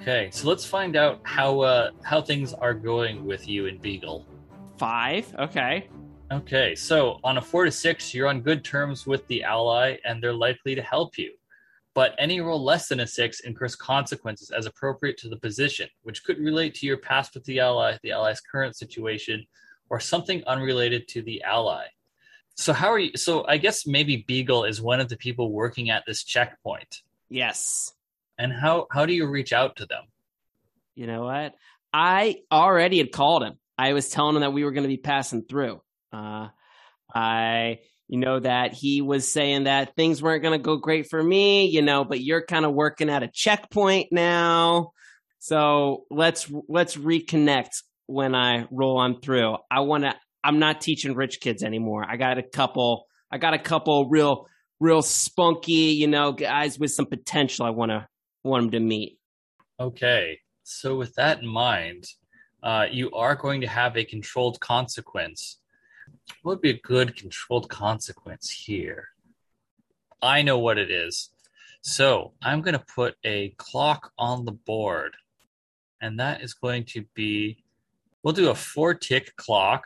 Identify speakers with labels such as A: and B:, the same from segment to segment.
A: Okay, so let's find out how uh, how things are going with you and Beagle.
B: Five. Okay.
A: Okay, so on a four to six, you're on good terms with the ally, and they're likely to help you. But any roll less than a six incurs consequences as appropriate to the position, which could relate to your past with the ally, the ally's current situation, or something unrelated to the ally. So how are you? So I guess maybe Beagle is one of the people working at this checkpoint.
B: Yes.
A: And how how do you reach out to them?
B: You know what? I already had called him. I was telling him that we were going to be passing through. Uh, I, you know, that he was saying that things weren't going to go great for me, you know, but you're kind of working at a checkpoint now. So let's let's reconnect when I roll on through. I want to. I'm not teaching rich kids anymore. I got a couple. I got a couple real, real spunky, you know, guys with some potential. I want to want them to meet.
A: Okay, so with that in mind, uh, you are going to have a controlled consequence. What would be a good controlled consequence here? I know what it is. So I'm going to put a clock on the board, and that is going to be we'll do a four tick clock,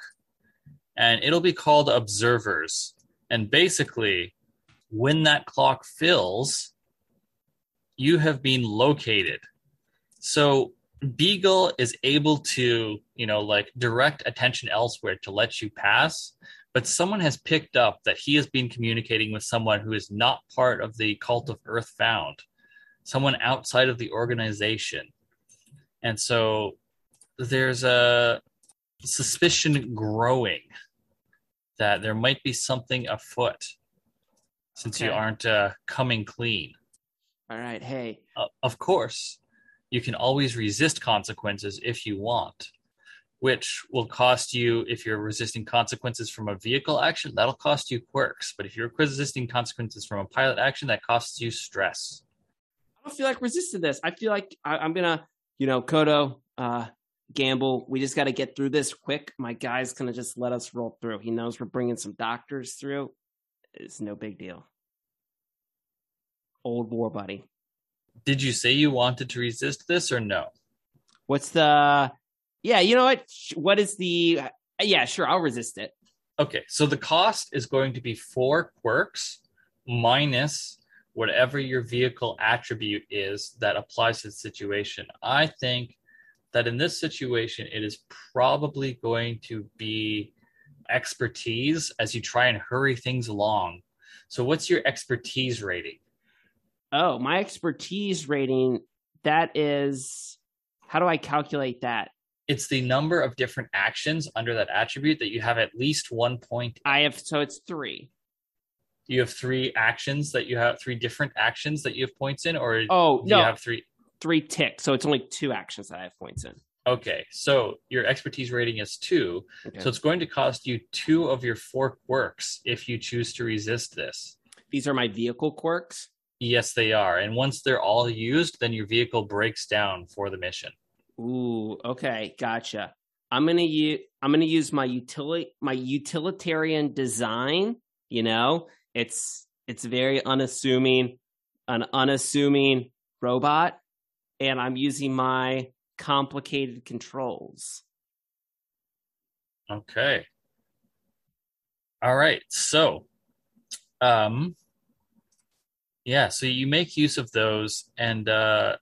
A: and it'll be called observers. And basically, when that clock fills, you have been located. So Beagle is able to, you know, like direct attention elsewhere to let you pass, but someone has picked up that he has been communicating with someone who is not part of the cult of Earth Found, someone outside of the organization. And so there's a suspicion growing that there might be something afoot since you aren't uh, coming clean.
B: All right. Hey,
A: Uh, of course, you can always resist consequences if you want, which will cost you, if you're resisting consequences from a vehicle action, that'll cost you quirks. But if you're resisting consequences from a pilot action, that costs you stress.
B: I don't feel like resisting this. I feel like I, I'm gonna, you know, Kodo, uh, gamble. We just got to get through this quick. My guy's gonna just let us roll through. He knows we're bringing some doctors through. It's no big deal. Old war buddy.
A: Did you say you wanted to resist this or no?
B: What's the? Yeah, you know what? What is the? Uh, yeah, sure. I'll resist it.
A: Okay, so the cost is going to be four quirks minus whatever your vehicle attribute is that applies to the situation. I think that in this situation, it is probably going to be expertise as you try and hurry things along. So, what's your expertise rating?
B: Oh, my expertise rating. That is. How do I calculate that?
A: It's the number of different actions under that attribute that you have at least one point.
B: I have. So it's three.
A: You have three actions that you have three different actions that you have points in, or
B: Oh
A: do
B: no,
A: you have three?
B: three ticks. So it's only two actions that I have points in.
A: Okay, so your expertise rating is two.
B: Okay.
A: So it's going to cost you two of your four quirks if you choose to resist this.
B: These are my vehicle quirks.
A: Yes, they are. And once they're all used, then your vehicle breaks down for the mission.
B: Ooh, okay, gotcha. I'm gonna use I'm gonna use my utility my utilitarian design. You know, it's it's very unassuming, an unassuming robot, and I'm using my complicated controls.
A: Okay. All right. So, um, yeah. So you make use of those, and uh,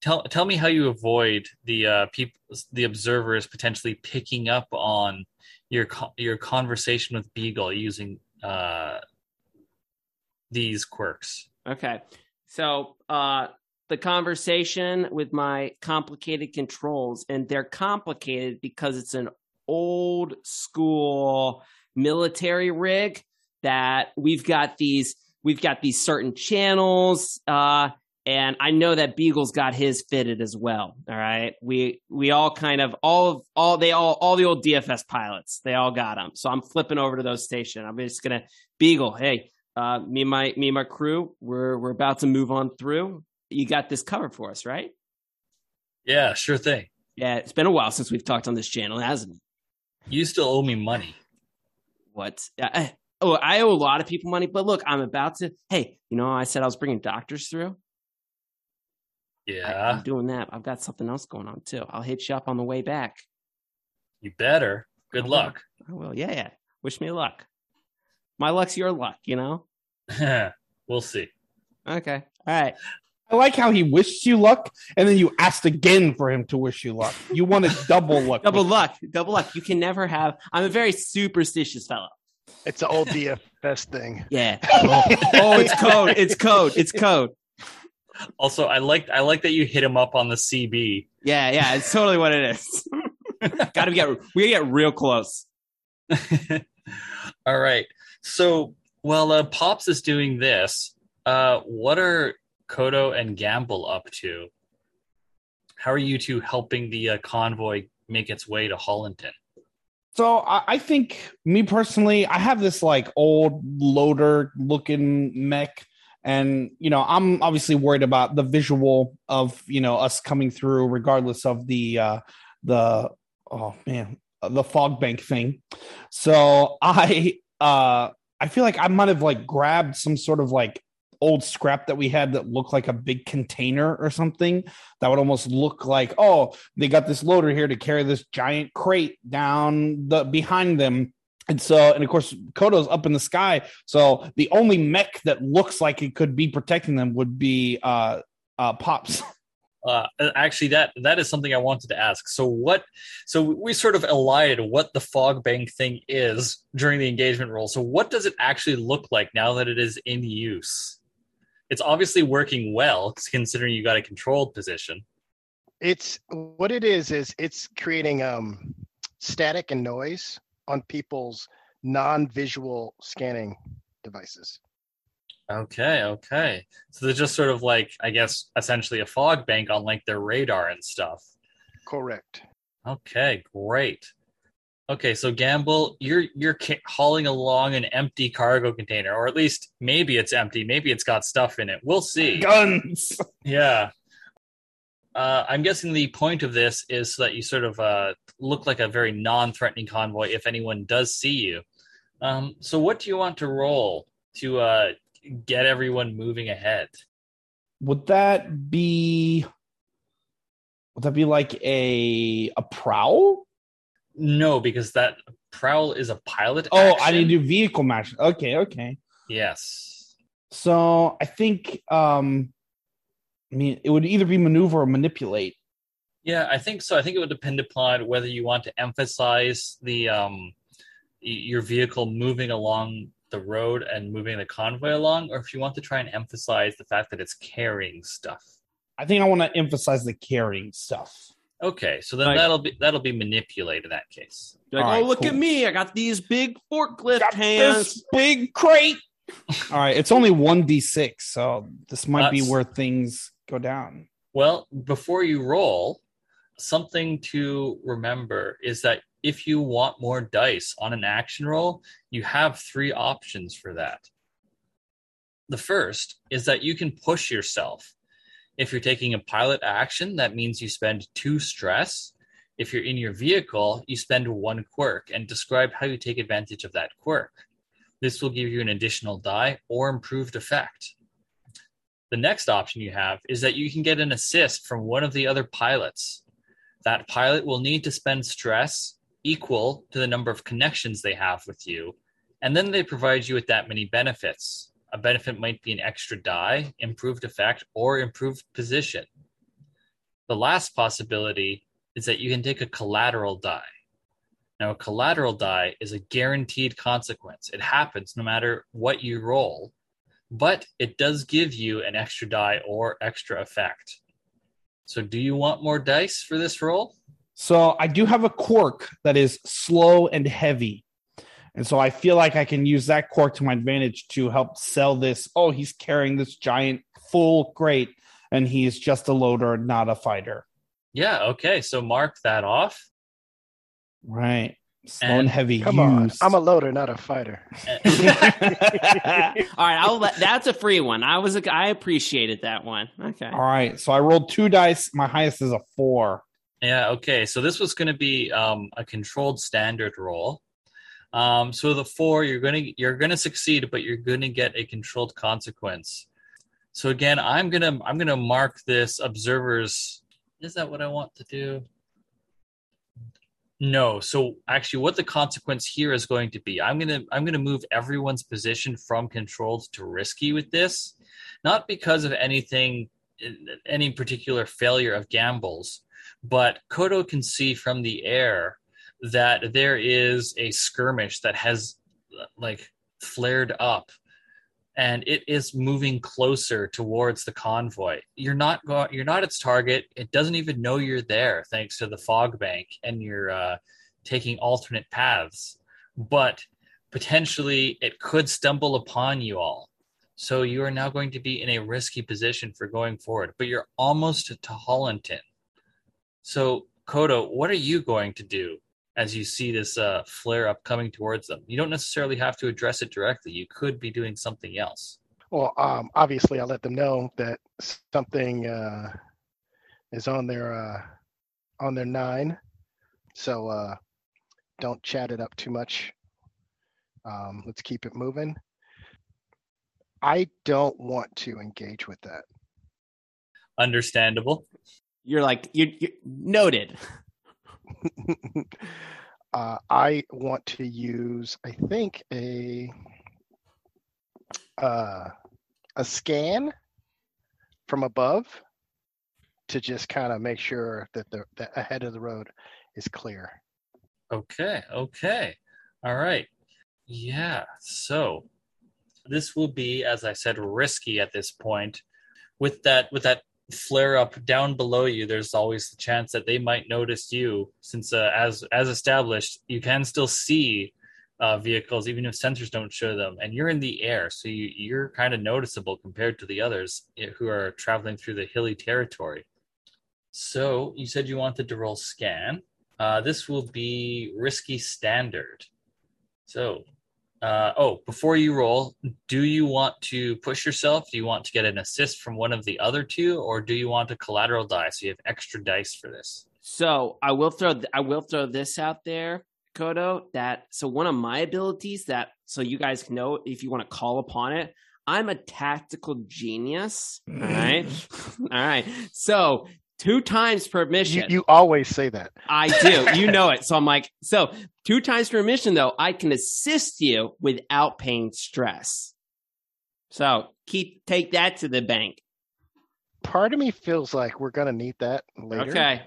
A: tell tell me how you avoid the uh, people, the observers potentially picking up on your your conversation with Beagle using uh, these quirks.
B: Okay. So uh the conversation with my complicated controls, and they're complicated because it's an old school military rig that we've got these we've got these certain channels uh and I know that Beagle's got his fitted as well. All right, we we all kind of all of all they all all the old DFS pilots they all got them. So I'm flipping over to those station. I'm just gonna Beagle. Hey, uh, me and my me and my crew, we're we're about to move on through. You got this covered for us, right?
A: Yeah, sure thing.
B: Yeah, it's been a while since we've talked on this channel, hasn't it?
A: You still owe me money.
B: What? I, oh, I owe a lot of people money, but look, I'm about to. Hey, you know, I said I was bringing doctors through. Yeah, I,
A: Yeah,
B: am doing that. I've got something else going on too. I'll hit you up on the way back.
A: you better. Good
B: I
A: luck.
B: I will. Yeah, yeah. Wish me luck. My luck's your luck, you know?
A: we'll see.
B: Okay. All right.
C: I like how he wished you luck, and then you asked again for him to wish you luck. You wanted double luck.
B: Double luck. Double luck. You can never have. I'm a very superstitious fellow.
D: It's an old DFS thing.
B: Yeah. oh, it's code. It's code. It's code.
A: Also, I like I like that you hit him up on the CB.
B: Yeah, yeah. It's totally what it is. Got to get. We gotta get real close.
A: All right. So while uh, Pops is doing this, uh, what are Kodo and Gamble up to? How are you two helping the uh, convoy make its way to Hollandton?
C: So I, I think me personally, I have this like old loader looking mech, and you know I'm obviously worried about the visual of you know us coming through, regardless of the uh, the oh man the fog bank thing. So I uh I feel like I might have like grabbed some sort of like old scrap that we had that looked like a big container or something that would almost look like oh they got this loader here to carry this giant crate down the behind them and so and of course kodo's up in the sky so the only mech that looks like it could be protecting them would be uh uh pops
A: Uh, actually, that that is something I wanted to ask. So what? So we sort of elided what the fog bank thing is during the engagement roll. So what does it actually look like now that it is in use? It's obviously working well, considering you got a controlled position.
D: It's what it is is it's creating um static and noise on people's non-visual scanning devices.
A: Okay, okay. So they're just sort of like, I guess, essentially a fog bank on like their radar and stuff.
D: Correct.
A: Okay, great. Okay, so Gamble, you're you're hauling along an empty cargo container, or at least maybe it's empty, maybe it's got stuff in it. We'll see.
C: guns
A: Yeah. Uh, I'm guessing the point of this is so that you sort of uh, look like a very non-threatening convoy if anyone does see you. Um, so, what do you want to roll to uh, get everyone moving ahead?
C: would that be would that be like a a prowl
A: No, because that prowl is a pilot.
C: oh i
A: action.
C: need to do vehicle match okay okay
A: Yes.
C: so i think um i mean it would either be maneuver or manipulate
A: Yeah, I think so. I think it would depend upon whether you want to emphasize the um, your vehicle moving along the road and moving the convoy along, or if you want to try and emphasize the fact that it's carrying stuff.
C: i think i want to emphasize the carrying stuff
A: Okay, so then
B: Right.
A: that'll be that'll be manipulate in that case.
B: Like,
C: All oh, right,
B: oh, look
C: cool.
B: at me. I got these big forklift
C: Got
B: hands.
C: this big crate all right it's only 1d6 so this might be where things go down
A: Well, before you roll, something to remember is that if you want more dice on an action roll, you have three options for that. The first is that you can push yourself. If you're taking a pilot action, that means you spend two stress. If you're in your vehicle, you spend one quirk and describe how you take advantage of that quirk. This will give you an additional die or improved effect. The next option you have is that you can get an assist from one of the other pilots. That pilot will need to spend stress equal to the number of connections they have with you, and then they provide you with that many benefits. A benefit might be an extra die, improved effect, or improved position. The last possibility is that you can take a collateral die. Now, a collateral die is a guaranteed consequence. It happens no matter what you roll, but it does give you an extra die or extra effect. So, do you want more dice for this roll?
C: So I do have a quirk that is slow and heavy. And so I feel like I can use that quirk to my advantage to help sell this. Oh, he's carrying this giant full crate and he's just a loader, not a fighter.
A: Yeah, okay. So, mark that off.
C: Right. Slow and,
A: And-
C: heavy.
D: Come on. I'm a loader, not a fighter.
B: All right, I'll let, that's a free one. I was a, I appreciated that one. Okay.
C: All right. So I rolled two dice. My highest is a four.
A: Yeah, okay. So this was going to be um, a controlled standard roll. Um, so the four, you're to you're to succeed, but you're to get a controlled consequence. So again, I'm gonna I'm gonna mark this observers. Is that what I want to do? No. So actually, what the consequence here is going to be, I'm gonna I'm gonna move everyone's position from controlled to risky with this, not because of anything, any particular failure of gambles, but Kodo can see from the air that there is a skirmish that has like flared up and it is moving closer towards the convoy. You're not going. You're not its target. It doesn't even know you're there, thanks to the fog bank, and you're uh, taking alternate paths. But potentially, it could stumble upon you all. So you are now going to be in a risky position for going forward. But you're almost to Hollenton. So Kodo, what are you going to do? As you see this uh, flare up coming towards them. You don't necessarily have to address it directly. You could be doing something else.
D: Well, um, obviously, I let them know that something uh, is on their uh, on their nine, so uh, don't chat it up too much. Um, let's keep it moving. I don't want to engage with that.
A: Understandable.
B: You're like you, you noted.
D: uh, I want to use, I think, a uh, a scan from above to just kind of make sure that the, the ahead of the road is clear.
A: Okay. Okay. All right. Yeah. So this will be, as I said, risky at this point. With that, with that flare up down below you, there's always the chance that they might notice you. Since, uh, as as established, you can still see uh, vehicles even if sensors don't show them, and you're in the air, so you, you're kind of noticeable compared to the others eh, who are traveling through the hilly territory. So you said you wanted to roll scan. Uh, this will be risky standard. So uh, oh, before you roll, do you want to push yourself? Do you want to get an assist from one of the other two, or do you want a collateral die so you have extra dice for this?
B: So I will throw th- I will throw this out there, Kodo. That so one of my abilities that so you guys know if you want to call upon it. I'm a tactical genius. All right, all right. So two times per mission.
D: You, you always say that.
B: I do. You know it. So I'm like, so two times per mission, though, I can assist you without paying stress. So keep take that to the bank.
D: Part of me feels like we're gonna need that later.
B: Okay.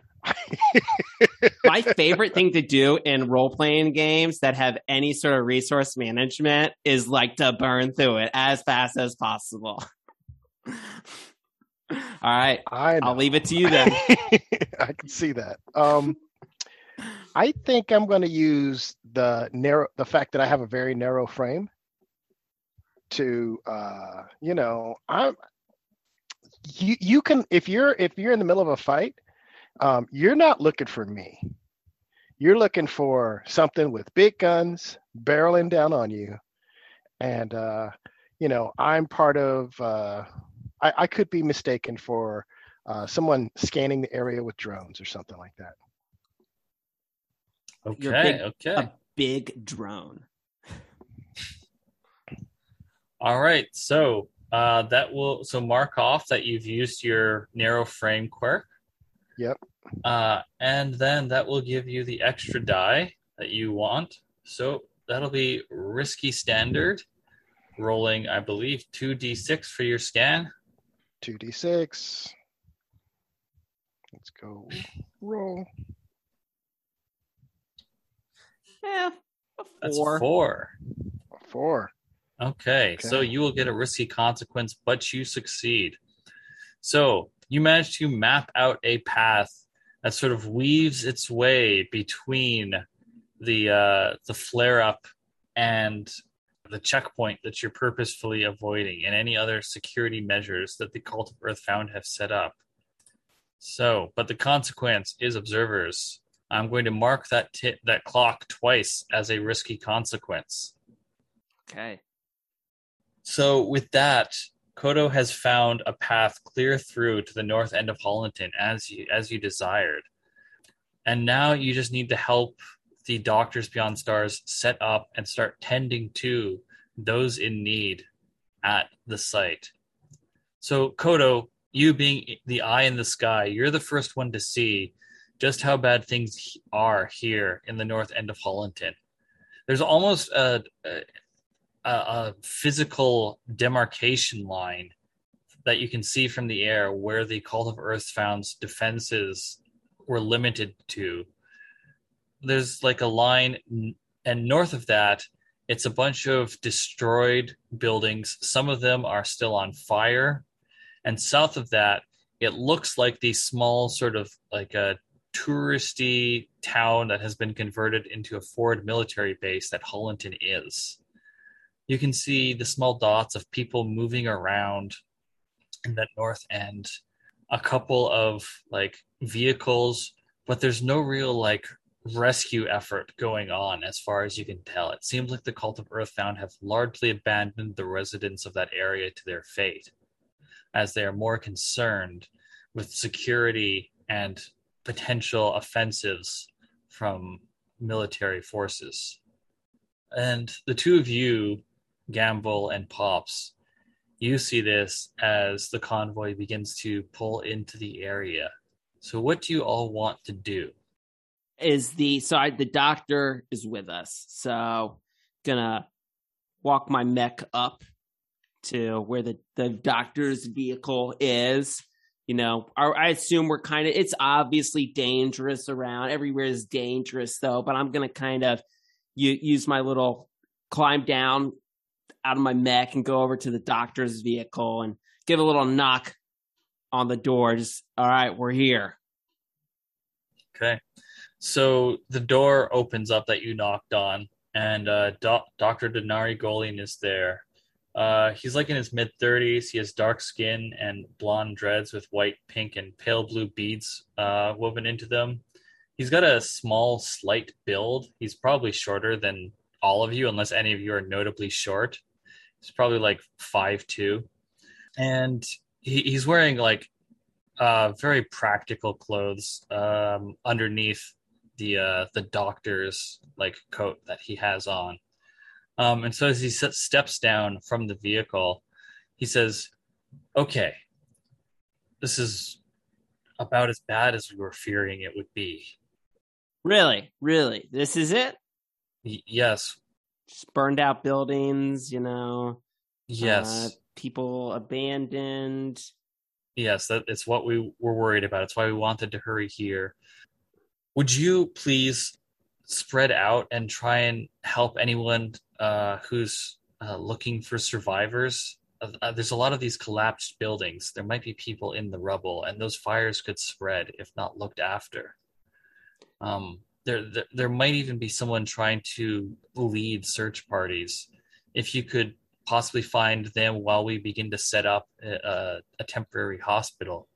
B: My favorite thing to do in role playing games that have any sort of resource management is like to burn through it as fast as possible. All right.
D: I
B: I'll leave it to you then.
D: I can see that. Um, I think I'm going to use the narrow, the fact that I have a very narrow frame to, uh, you know, I'm. You you can if you're if you're in the middle of a fight, um, you're not looking for me. You're looking for something with big guns barreling down on you, and uh, you know I'm part of. Uh, I, I could be mistaken for uh, someone scanning the area with drones or something like that.
A: Okay,
B: big,
A: okay.
B: A big drone.
A: All right, so uh, that will so mark off that you've used your narrow frame quirk.
D: Yep.
A: Uh, and then that will give you the extra die that you want. So that'll be risky standard, rolling, I believe, two d6 for your scan.
D: 2d6. Let's go roll.
B: Yeah,
A: That's
B: four.
A: four.
D: Four.
A: Okay, so you will get a risky consequence, but you succeed. So you manage to map out a path that sort of weaves its way between the uh, the flare up and the checkpoint that you're purposefully avoiding, and any other security measures that the Cult of Earthfound have set up. So, but the consequence is observers. I'm going to mark that ti that clock twice as a risky consequence.
B: Okay.
A: So with that, Kodo has found a path clear through to the north end of Hollenton as you as you desired. And now you just need to help the Doctors Beyond Stars set up and start tending to those in need at the site. So, Kodo, you being the eye in the sky, you're the first one to see just how bad things are here in the north end of Hollanton. There's almost a, a, a physical demarcation line that you can see from the air where the Cult of Earthfound's defenses were limited to. There's like a line, and north of that, it's a bunch of destroyed buildings. Some of them are still on fire. And south of that, it looks like the small sort of like a touristy town that has been converted into a forward military base that Hollanton is. You can see the small dots of people moving around in that north end, a couple of like vehicles, but there's no real like rescue effort going on as far as you can tell. It seems like the Cult of Earthbound have largely abandoned the residents of that area to their fate, as they are more concerned with security and potential offensives from military forces. And the two of you, Gamble and Pops, you see this as the convoy begins to pull into the area. So, what do you all want to do?
B: Is the so I, the doctor is with us, so gonna walk my mech up to where the the doctor's vehicle is. You know i assume we're kind of it's obviously dangerous around. Everywhere is dangerous though but i'm gonna kind of use my little climb down out of my mech and go over to the doctor's vehicle and give a little knock on the door. Just all right we're here.
A: Okay so the door opens up that you knocked on and uh, dr denari golian is there uh, he's like in his mid 30s. He has dark skin and blonde dreads with white, pink, and pale blue beads uh, woven into them. He's got a small, slight build. He's probably shorter than all of you, unless any of you are notably short. He's probably like five two, and he, he's wearing like uh, very practical clothes um, underneath the uh, the doctor's like coat that he has on. Um, and so as he steps down from the vehicle, he says, Okay, this is about as bad as we were fearing it would be.
B: Really? Really? This is it?
A: Y- yes.
B: Just burned out buildings, you know.
A: Yes.
B: Uh, people abandoned.
A: Yes, that it's what we were worried about. It's why we wanted to hurry here. Would you please spread out and try and help anyone uh, who's uh, looking for survivors. Uh, uh, there's a lot of these collapsed buildings. There might be people in the rubble, and those fires could spread if not looked after. Um, there, there, there might even be someone trying to lead search parties. If you could possibly find them while we begin to set up a, a temporary hospital.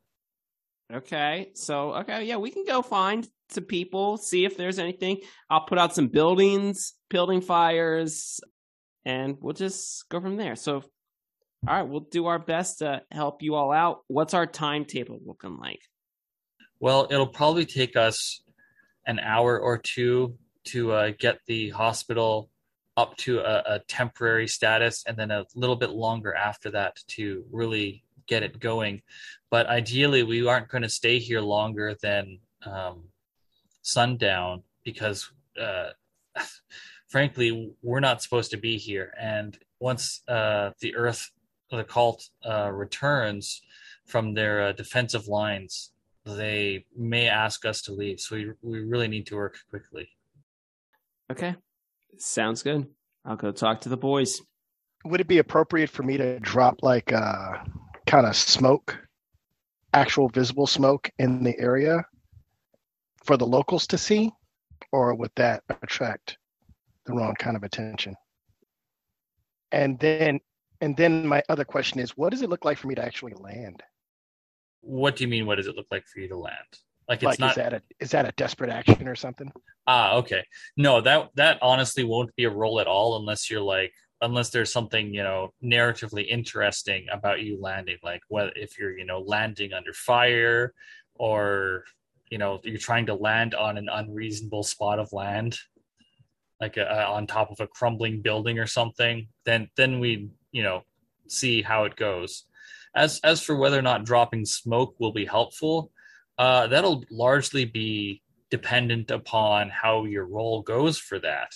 B: Okay, so okay, yeah, we can go find some people, see if there's anything. I'll put out some buildings, building fires, and we'll just go from there. So, all right, we'll do our best to help you all out. What's our timetable looking like?
A: Well, it'll probably take us an hour or two to uh, get the hospital up to a, a temporary status, and then a little bit longer after that to really get it going. But ideally, we aren't going to stay here longer than um, sundown because uh, frankly we're not supposed to be here. And once uh, the earth the cult uh, returns from their uh, defensive lines they may ask us to leave. So we, we really need to work quickly.
B: Okay. Sounds good. I'll go talk to the boys.
D: Would it be appropriate for me to drop like uh kind of smoke actual visible smoke in the area for the locals to see, or would that attract the wrong kind of attention? And then, and then my other question is, what does it look like for me to actually land?
A: What do you mean? What does it look like for you to land?
D: Like it's like, not. Is that a is that a desperate action or something?
A: Ah, okay. No, that that honestly won't be a role at all unless you're like unless there's something you know narratively interesting about you landing like what if you're you know landing under fire or you know you're trying to land on an unreasonable spot of land like a, uh, on top of a crumbling building or something then then we you know see how it goes. As as for whether or not dropping smoke will be helpful, uh, that'll largely be dependent upon how your roll goes for that,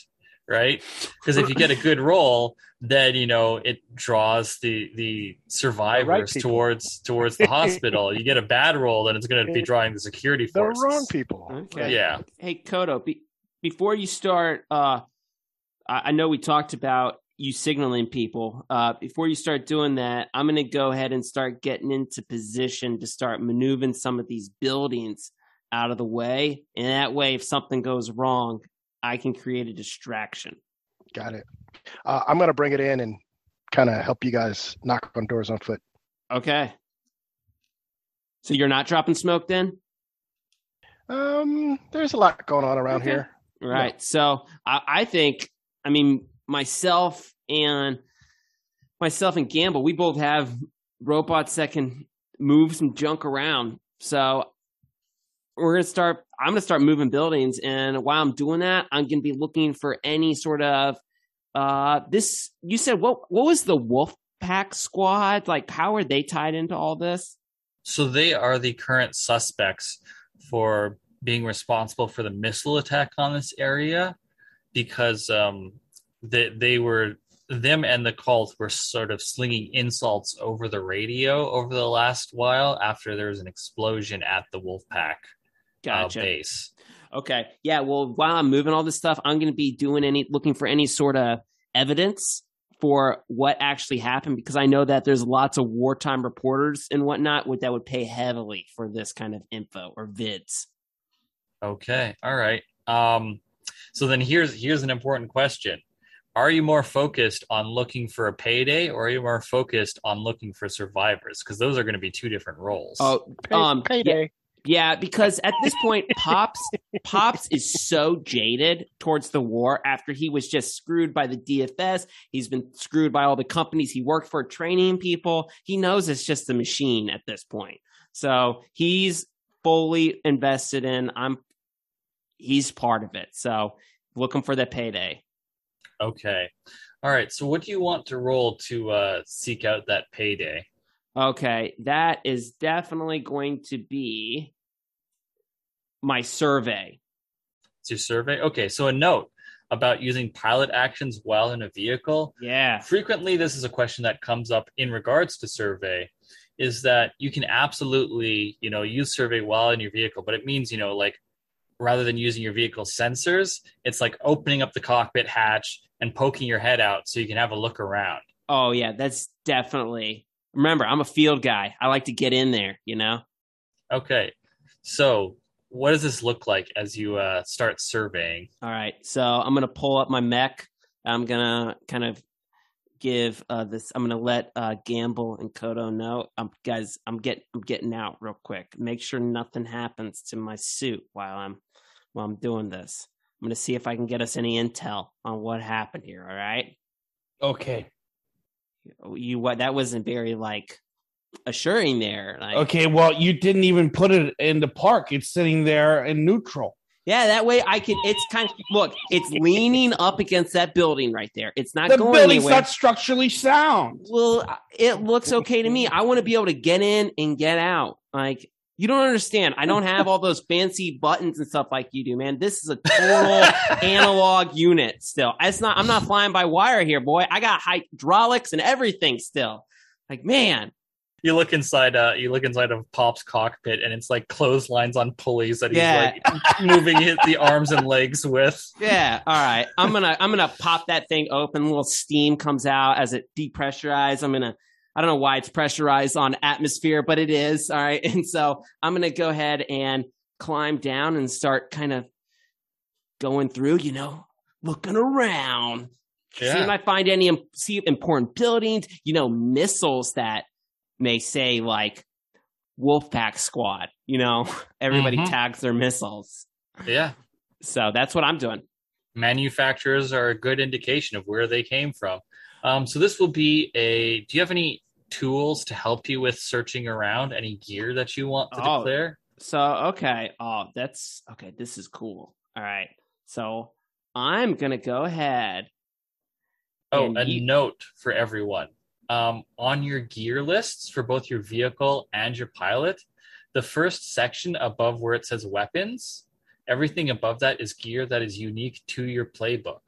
A: right? Because if you get a good roll, then you know it draws the the survivors
D: people.
A: towards towards the hospital. You get a bad roll, then it's going to be drawing the security
D: The wrong people.
B: Okay.
A: Yeah.
B: Hey, Kodo, be, before you start, uh, I, I know we talked about you signaling people. Uh, before you start doing that, I'm going to go ahead and start getting into position to start maneuvering some of these buildings out of the way. And that way, if something goes wrong, I can create a distraction.
D: Got it. Uh, I'm gonna bring it in and kind of help you guys knock on doors on foot.
B: Okay. So you're not dropping smoke then?
D: Um, there's a lot going on around
B: Okay.
D: here.
B: Right. So I, I think, I mean, myself and myself and Gamble, we both have robots that can move some junk around. So we're gonna start. I'm gonna start moving buildings, and while I'm doing that, I'm gonna be looking for any sort of uh this. You said what? What was the Wolf Pack squad like? How are they tied into all this?
A: So they are the current suspects for being responsible for the missile attack on this area because um, they, they were them and the cult were sort of slinging insults over the radio over the last while after there was an explosion at the Wolfpack uh,
B: Gotcha.
A: base.
B: Okay. Yeah. Well, while I'm moving all this stuff, I'm going to be doing any, looking for any sort of evidence for what actually happened because I know that there's lots of wartime reporters and whatnot would, that would pay heavily for this kind of info or vids.
A: Okay, all right. Um, so then here's here's an important question: Are you more focused on looking for a payday, or are you more focused on looking for survivors? Because those are going to be two different roles.
B: Oh,
D: Pay,
B: um,
D: payday.
B: yeah, because at this point, Pops Pops is so jaded towards the war after he was just screwed by the DFS. He's been screwed by all the companies he worked for, training people. He knows it's just a machine at this point. So he's fully invested in. I'm. He's part of it. So looking for that payday.
A: Okay. All right. So what do you want to roll to uh, seek out that payday?
B: Okay, that is definitely going to be my survey.
A: It's your survey. Okay. So a note about using pilot actions while in a vehicle.
B: Yeah.
A: Frequently, this is a question that comes up in regards to survey. Is that you can absolutely, you know, use survey while in your vehicle, but it means, you know, like rather than using your vehicle sensors, it's like opening up the cockpit hatch and poking your head out so you can have a look around.
B: Oh yeah, that's definitely. Remember, I'm a field guy. I like to get in there, you know.
A: Okay. So, what does this look like as you uh, start surveying?
B: All right, so I'm gonna pull up my mech. I'm gonna kind of give uh, this. I'm gonna let uh, Gamble and Kodo know. Um, guys, I'm get I'm getting out real quick. Make sure nothing happens to my suit while I'm while I'm doing this. I'm gonna see if I can get us any intel on what happened here. All right.
C: Okay.
B: You what? That wasn't very like assuring there. Like,
C: Okay. Well, you didn't even put it in the park. It's sitting there in neutral.
B: Yeah, that way I can. It's kind of look. It's leaning up against that building right there. It's not
C: The
B: going
C: building's
B: anywhere.
C: not structurally sound.
B: Well, it looks okay to me. I want to be able to get in and get out. Like you don't understand. I don't have all those fancy buttons and stuff like you do, man. This is a total analog unit. Still, it's not. I'm not flying by wire here, boy. I got hydraulics and everything still. Like man,
A: You look inside. Uh, you look inside of Pop's cockpit, and it's like clotheslines on pulleys that he's
B: Yeah.
A: like moving his, the arms and legs with.
B: Yeah. All right. I'm gonna I'm gonna pop that thing open. A little steam comes out as it depressurizes. I'm gonna I don't know why it's pressurized on atmosphere, but it is. All right. And so I'm gonna go ahead and climb down and start kind of going through, you know, looking around. yeah. See if I find any see important buildings, you know, missiles that may say like Wolfpack Squad. You know, everybody
A: Mhm.
B: tags their missiles.
A: Yeah.
B: So that's what I'm doing.
A: manufacturers are a good indication of where they came from. Um, so this will be a. Do you have any tools to help you with searching around? Any gear that you want to
B: Oh.
A: declare?
B: So okay, oh that's okay. This is cool. All right, so I'm gonna go ahead.
A: Oh, a
B: you-
A: note for everyone. um, on your gear lists for both your vehicle and your pilot, the first section above where it says weapons, everything above that is gear that is unique to your playbook.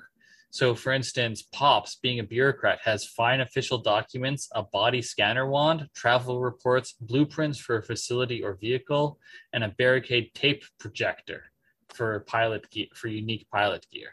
A: So, for instance, Pops, being a bureaucrat, has fine official documents, a body scanner wand, travel reports, blueprints for a facility or vehicle, and a barricade tape projector for pilot gear, for unique pilot gear.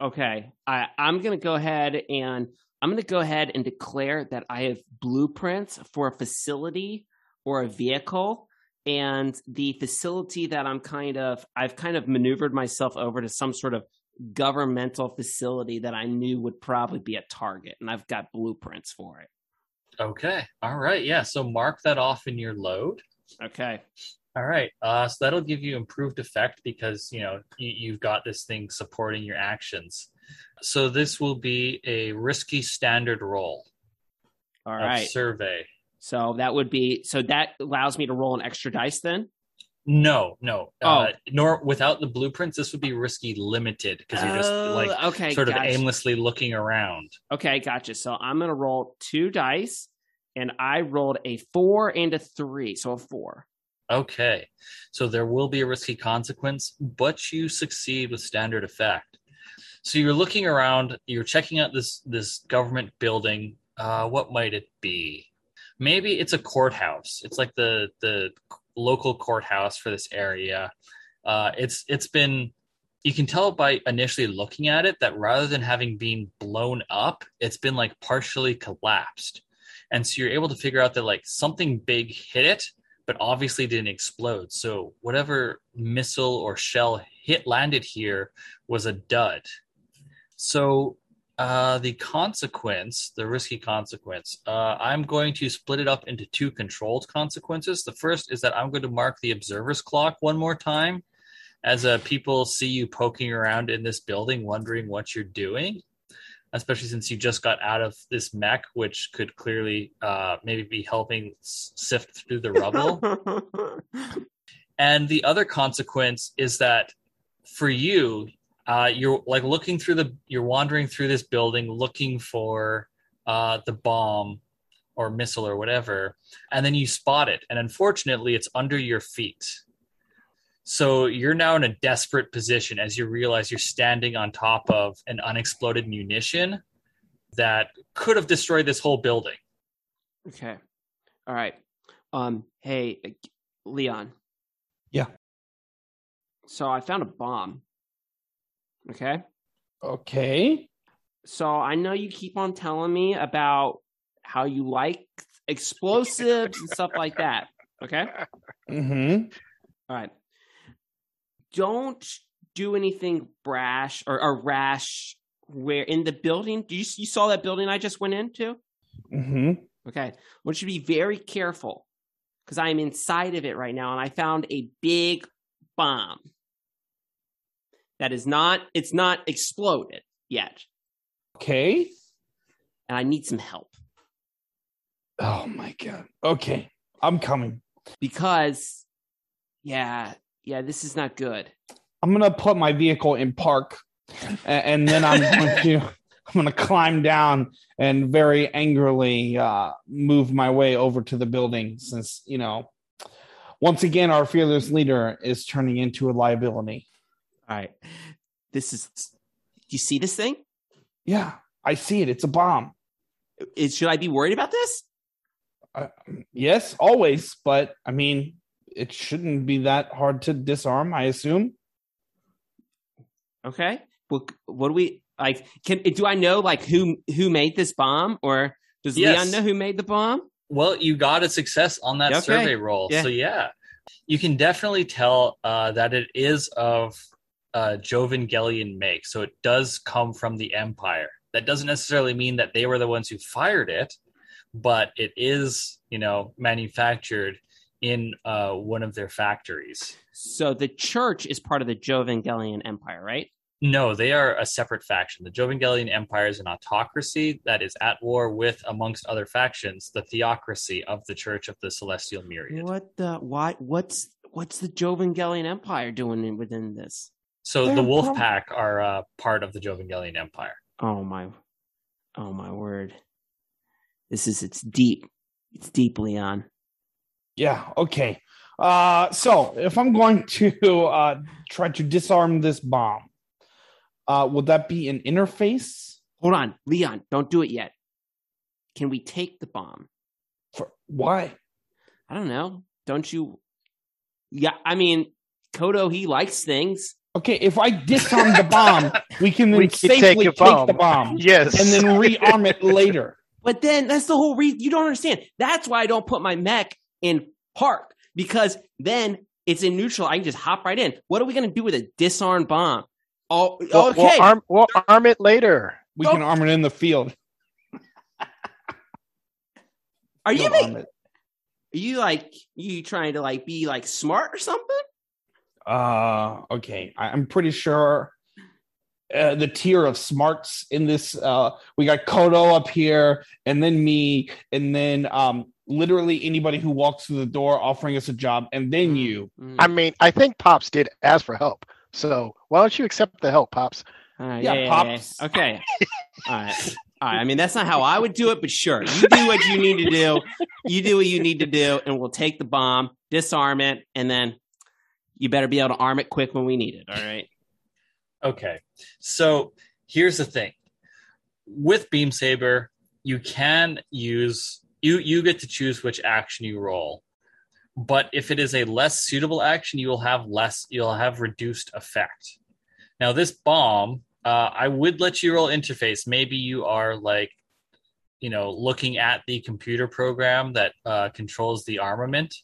B: Okay, I, I'm going to go ahead and I'm going to go ahead and declare that I have blueprints for a facility or a vehicle. And the facility that I'm kind of, I've kind of maneuvered myself over to some sort of governmental facility that I knew would probably be a target. And I've got blueprints for it.
A: Okay. All right. Yeah. So mark that off in your load.
B: Okay.
A: All right. Uh, so that'll give you improved effect because you know you, you've got this thing supporting your actions. So this will be a risky standard roll.
B: All right.
A: Survey.
B: So that would be, so that allows me to roll an extra dice then?
A: No, no.
B: Oh.
A: Uh, nor without the blueprints, this would be risky limited because you're just
B: Oh,
A: like
B: okay,
A: sort of aimlessly looking around.
B: Okay, gotcha. So I'm going to roll two dice and I rolled a four and a three. So a four.
A: Okay. So there will be a risky consequence, but you succeed with standard effect. So you're looking around, you're checking out this this government building. Uh, what might it be? Maybe it's a courthouse. It's like the the local courthouse for this area. Uh, it's it's been you can tell by initially looking at it that rather than having been blown up, it's been like partially collapsed. And so you're able to figure out that like something big hit it, but obviously didn't explode. So whatever missile or shell hit landed here was a dud. So uh, the consequence, the risky consequence, uh, I'm going to split it up into two controlled consequences. The first is that I'm going to mark the observer's clock one more time as uh, people see you poking around in this building, wondering what you're doing. Especially since you just got out of this mech, which could clearly uh, maybe be helping s- sift through the rubble. And the other consequence is that for you, uh, you're like looking through the, you're wandering through this building looking for uh, the bomb or missile or whatever, and then you spot it. And unfortunately, it's under your feet. So you're now in a desperate position as you realize you're standing on top of an unexploded munition that could have destroyed this whole building.
B: okay. All right. Um, hey, uh, Leon.
C: Yeah.
B: So I found a bomb. Okay.
C: Okay.
B: So I know you keep on telling me about how you like explosives and stuff like that. Okay.
C: Mm-hmm.
B: All right. Don't do anything brash or, or rash where in the building. Do you you saw that building I just went into?
C: Mm-hmm.
B: Okay. You to be very careful because I am inside of it right now and I found a big bomb that is not it's not exploded yet.
C: Okay.
B: And I need some help.
C: Oh my god. Okay. I'm coming.
B: because yeah yeah this is not good
C: I'm gonna put my vehicle in park, and, then I'm going to I'm gonna climb down and very angrily uh, move my way over to the building, since you know, once again, our fearless leader is turning into a liability.
B: All right this is do you see this thing
C: Yeah, I see it. It's a bomb.
B: is, should i be worried about this
C: Uh, yes, always, but I mean, it shouldn't be that hard to disarm. I assume.
B: okay well what do we like can do i know like who who made this bomb or does
A: Yes.
B: leon know who made the bomb
A: Well, you got a success on that
B: Okay.
A: survey roll.
B: Yeah.
A: So yeah, you can definitely tell uh, that it is of uh, make. So it does come from the Empire. That doesn't necessarily mean that they were the ones who fired it, but it is, you know, manufactured in uh, one of their factories.
B: so the church is part of the jovangelian empire right
A: No, they are a separate faction. The Jovangelian Empire is an autocracy that is at war with, amongst other factions, the theocracy of the Church of the Celestial Myriad.
B: what the why what's what's the jovangelian empire doing within this
A: So
C: They're
A: the Wolf
C: prob-
A: Pack are uh, part of the Jovangelian Empire.
B: oh my oh my word This is it's deep. It's deep, Leon.
C: Yeah. Okay. Uh, so if I'm going to uh, try to disarm this bomb, uh, would that be an interface?
B: Hold on, Leon. Don't do it yet. Can we take the bomb?
C: For why?
B: I don't know. Don't you? Yeah, I mean, Kodo he likes things.
C: Okay, if I disarm the bomb, we can then
D: We can
C: safely
D: take
C: take, the bomb
D: Yes.
C: and then rearm it later.
B: But then that's the whole reason you don't understand. That's why I don't put my mech in park because then it's in neutral. I can just hop right in. What are we going to do with a disarmed bomb? Oh,
D: We'll,
B: okay.
D: we'll arm, we'll arm it later.
C: We
B: Oh.
C: can arm it in the field.
B: are you make, are you like you trying to like be like smart or something?
C: Uh, okay. I, I'm pretty sure uh, the tier of smarts in this. Uh, we got Kodo up here, and then me, and then um, literally anybody who walks through the door offering us a job, and then you.
B: Mm.
D: I mean, I think Pops did ask for help. So why don't you accept the help, Pops?
B: All right,
C: Yeah,
B: yeah, yeah,
C: pops.
B: yeah. Okay. All right. All right. I mean, that's not how I would do it, but sure. You do what you need to do. You do what you need to do, and we'll take the bomb, disarm it, and then you better be able to arm it quick when we need it. All right.
A: Okay. So here's the thing. With Beam Saber, you can use you you get to choose which action you roll. But if it is a less suitable action, you will have less you'll have reduced effect. Now this bomb, uh, I would let you roll interface. Maybe you are like you know looking at the computer program that uh, controls the armament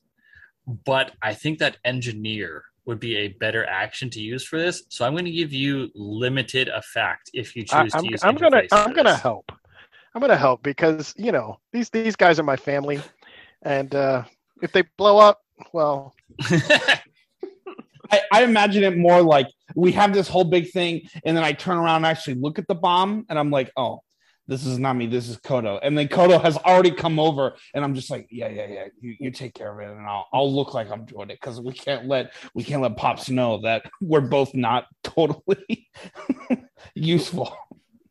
A: but I think that engineer would be a better action to use for this. So I'm going to give you limited effect if you
D: I,
A: choose
D: I'm,
A: to use.
D: I'm gonna I'm gonna
A: this.
D: help. I'm gonna help because you know these these guys are my family, and uh, if they blow up, well,
C: I, I imagine it more like we have this whole big thing, and then I turn around and actually look at the bomb, and I'm like, oh, this is not me, this is Kodo. And then Kodo has already come over, and I'm just like, yeah, yeah, yeah, you, you take care of it, and I'll I'll look like I'm doing it because we can't let we can't let Pops know that we're both not totally useful.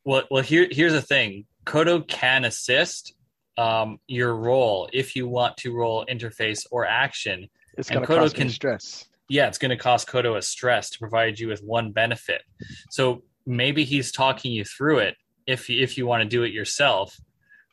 A: well, well, here here's the thing. Kodo can assist um, your roll if you want to roll interface or action.
D: it's gonna
A: Kodo
D: cause me
A: can-
D: stress.
A: Yeah, it's going to cost Kodo a stress to provide you with one benefit. So maybe he's talking you through it if you, if you want to do it yourself.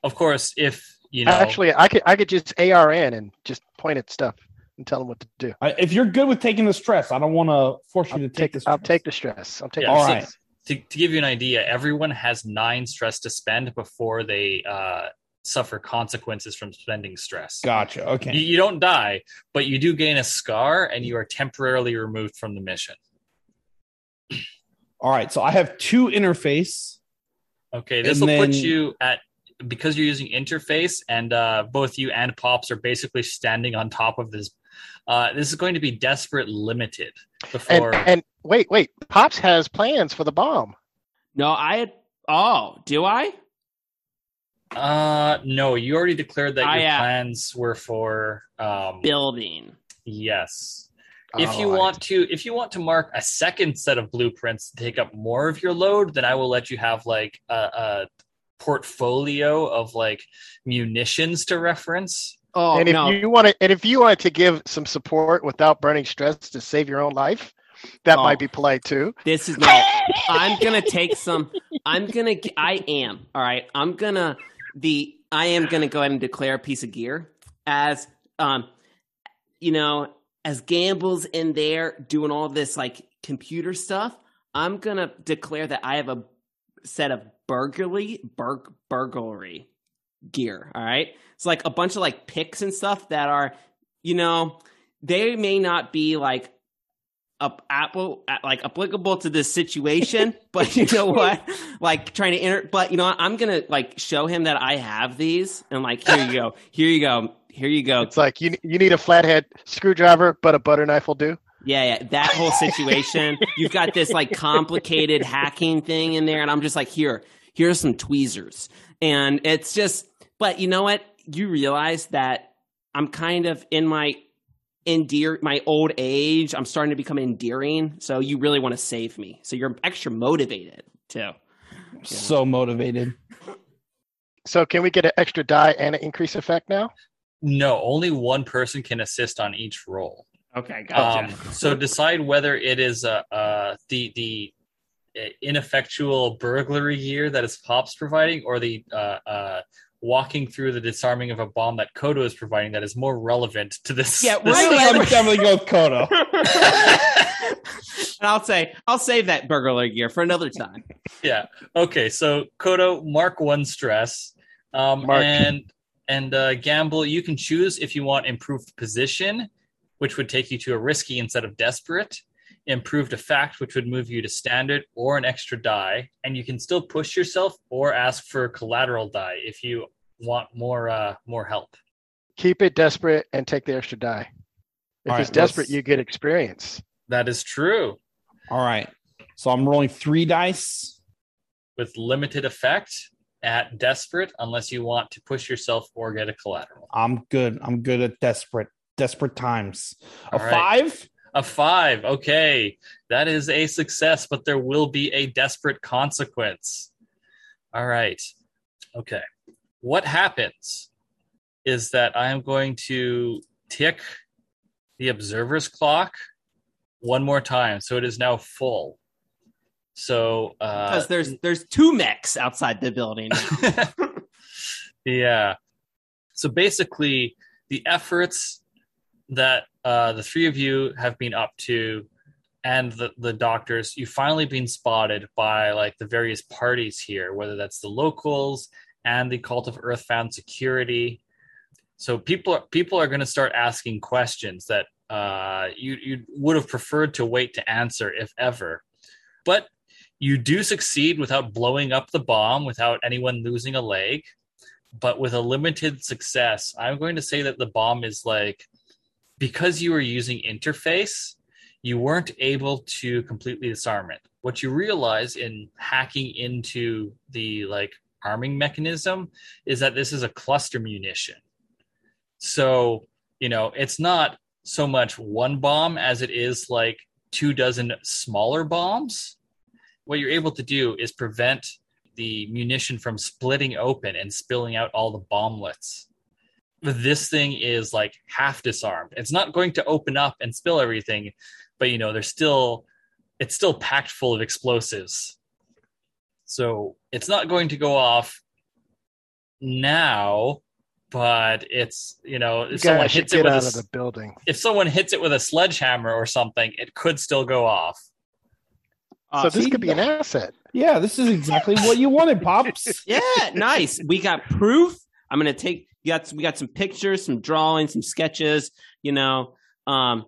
A: Of course, if you know
D: Actually, I could I could just ARN and just point at stuff and tell them what to do.
C: I, if you're good with taking the stress, I don't want to force you
D: I'll
C: to
D: take
C: take this.
D: I'll take the stress. I'll take.
A: Yeah,
C: All
D: the
C: right.
A: to, to give you an idea, everyone has nine stress to spend before they uh, suffer consequences from spending stress.
C: Gotcha. Okay.
A: You, you don't die, but you do gain a scar and you are temporarily removed from the mission.
C: All right. So I have two interface.
A: Okay, this
C: And
A: will put you at because you're using interface and uh, both you and Pops are basically standing on top of this. Uh, this is going to be desperate limited
D: And
A: before.
D: and wait wait, Pops has plans for the bomb.
B: No, I had. Oh, do I?
A: uh, no, you already declared that
B: I,
A: your
B: uh,
A: plans were for. Um,
B: Building.
A: yes. If you
D: I-
A: want to if you want to mark a second set of blueprints to take up more of your load then i will let you have like a, a portfolio of like munitions to reference
B: Oh
D: and if
B: no.
D: you want to, and if you wanted to give some support without burning stress to save your own life, that
B: Oh.
D: might be polite too.
B: This is not I'm gonna take some. I'm gonna. I am. All right. I'm gonna. The. I am gonna go ahead and declare a piece of gear as um, you know, as Gamble's in there doing all this like computer stuff. I'm gonna declare that I have a set of burglary bur- burglary gear. All right. It's like a bunch of like picks and stuff that are, you know, they may not be like up apple like applicable to this situation but you know what like trying to enter but you know what? i'm gonna like show him that i have these and like here you go here you go here you go
D: It's like you you need a flathead screwdriver, but a butter knife will do.
B: yeah yeah that whole situation you've got this like complicated hacking thing in there and i'm just like here here's some tweezers and it's just but you know what you realize that i'm kind of in my endear my old age i'm starting to become endearing so you really want to save me so you're extra motivated too
C: So motivated.
D: So can we get an extra die and an increase effect now?
A: No, only one person can assist on each roll.
B: Okay, gotcha.
A: Um, so decide whether it is uh, uh, the the uh, ineffectual burglary gear that is Pops providing, or the uh, uh, walking through the disarming of a bomb that Kodo is providing that is more relevant to this.
B: Yeah,
A: this-
C: I think I would definitely go with Kodo.
B: and I'll say I'll save that burglar gear for another time.
A: yeah. Okay. So Kodo, mark one stress, um,
D: Mark.
A: and and uh, gamble. You can choose if you want improved position, which would take you to a risky instead of desperate. Improved effect, which would move you to standard or an extra die, and you can still push yourself or ask for collateral die if you want more uh, more help.
D: Keep it desperate and take the extra die. If
C: All
D: it's
C: right,
D: desperate, you get experience.
A: That is true.
C: All right. So I'm rolling three dice.
A: With limited effect at desperate, unless you want to push yourself or get a collateral.
C: I'm good. I'm good at desperate, desperate times. A
A: All right.
C: five?
A: A five. Okay. That is a success, but there will be a desperate consequence. All right. Okay. What happens is that I am going to tick the observer's clock one more time. So it is now full. So, uh,
B: Because there's there's two mechs outside the building.
A: yeah. So basically, the efforts that uh, the three of you have been up to, and the the doctors, you've finally been spotted by like the various parties here, whether that's the locals and the Cult of Earthbound Security. So people people are going to start asking questions that uh, you you would have preferred to wait to answer if ever, but you do succeed without blowing up the bomb, without anyone losing a leg. But with a limited success, I'm going to say that the bomb is like because you were using interface, you weren't able to completely disarm it. What you realize in hacking into the like arming mechanism is that this is a cluster munition. So, you know, it's not so much one bomb as it is like two dozen smaller bombs. What you're able to do is prevent the munition from splitting open and spilling out all the bomblets. But this thing is like half disarmed. It's not going to open up and spill everything, but you know, there's still it's still packed full of explosives. So it's not going to go off now, but it's you know, if
D: You
A: someone hits it with a
D: out
A: s-
D: of the building.
A: if someone hits it with a sledgehammer or something, it could still go off.
B: Uh,
D: so this
C: see,
D: could be an asset.
C: Yeah, this is exactly what you wanted, Pops.
B: yeah, nice. We got proof. I'm gonna take. We got we got some pictures, some drawings, some sketches. You know, um,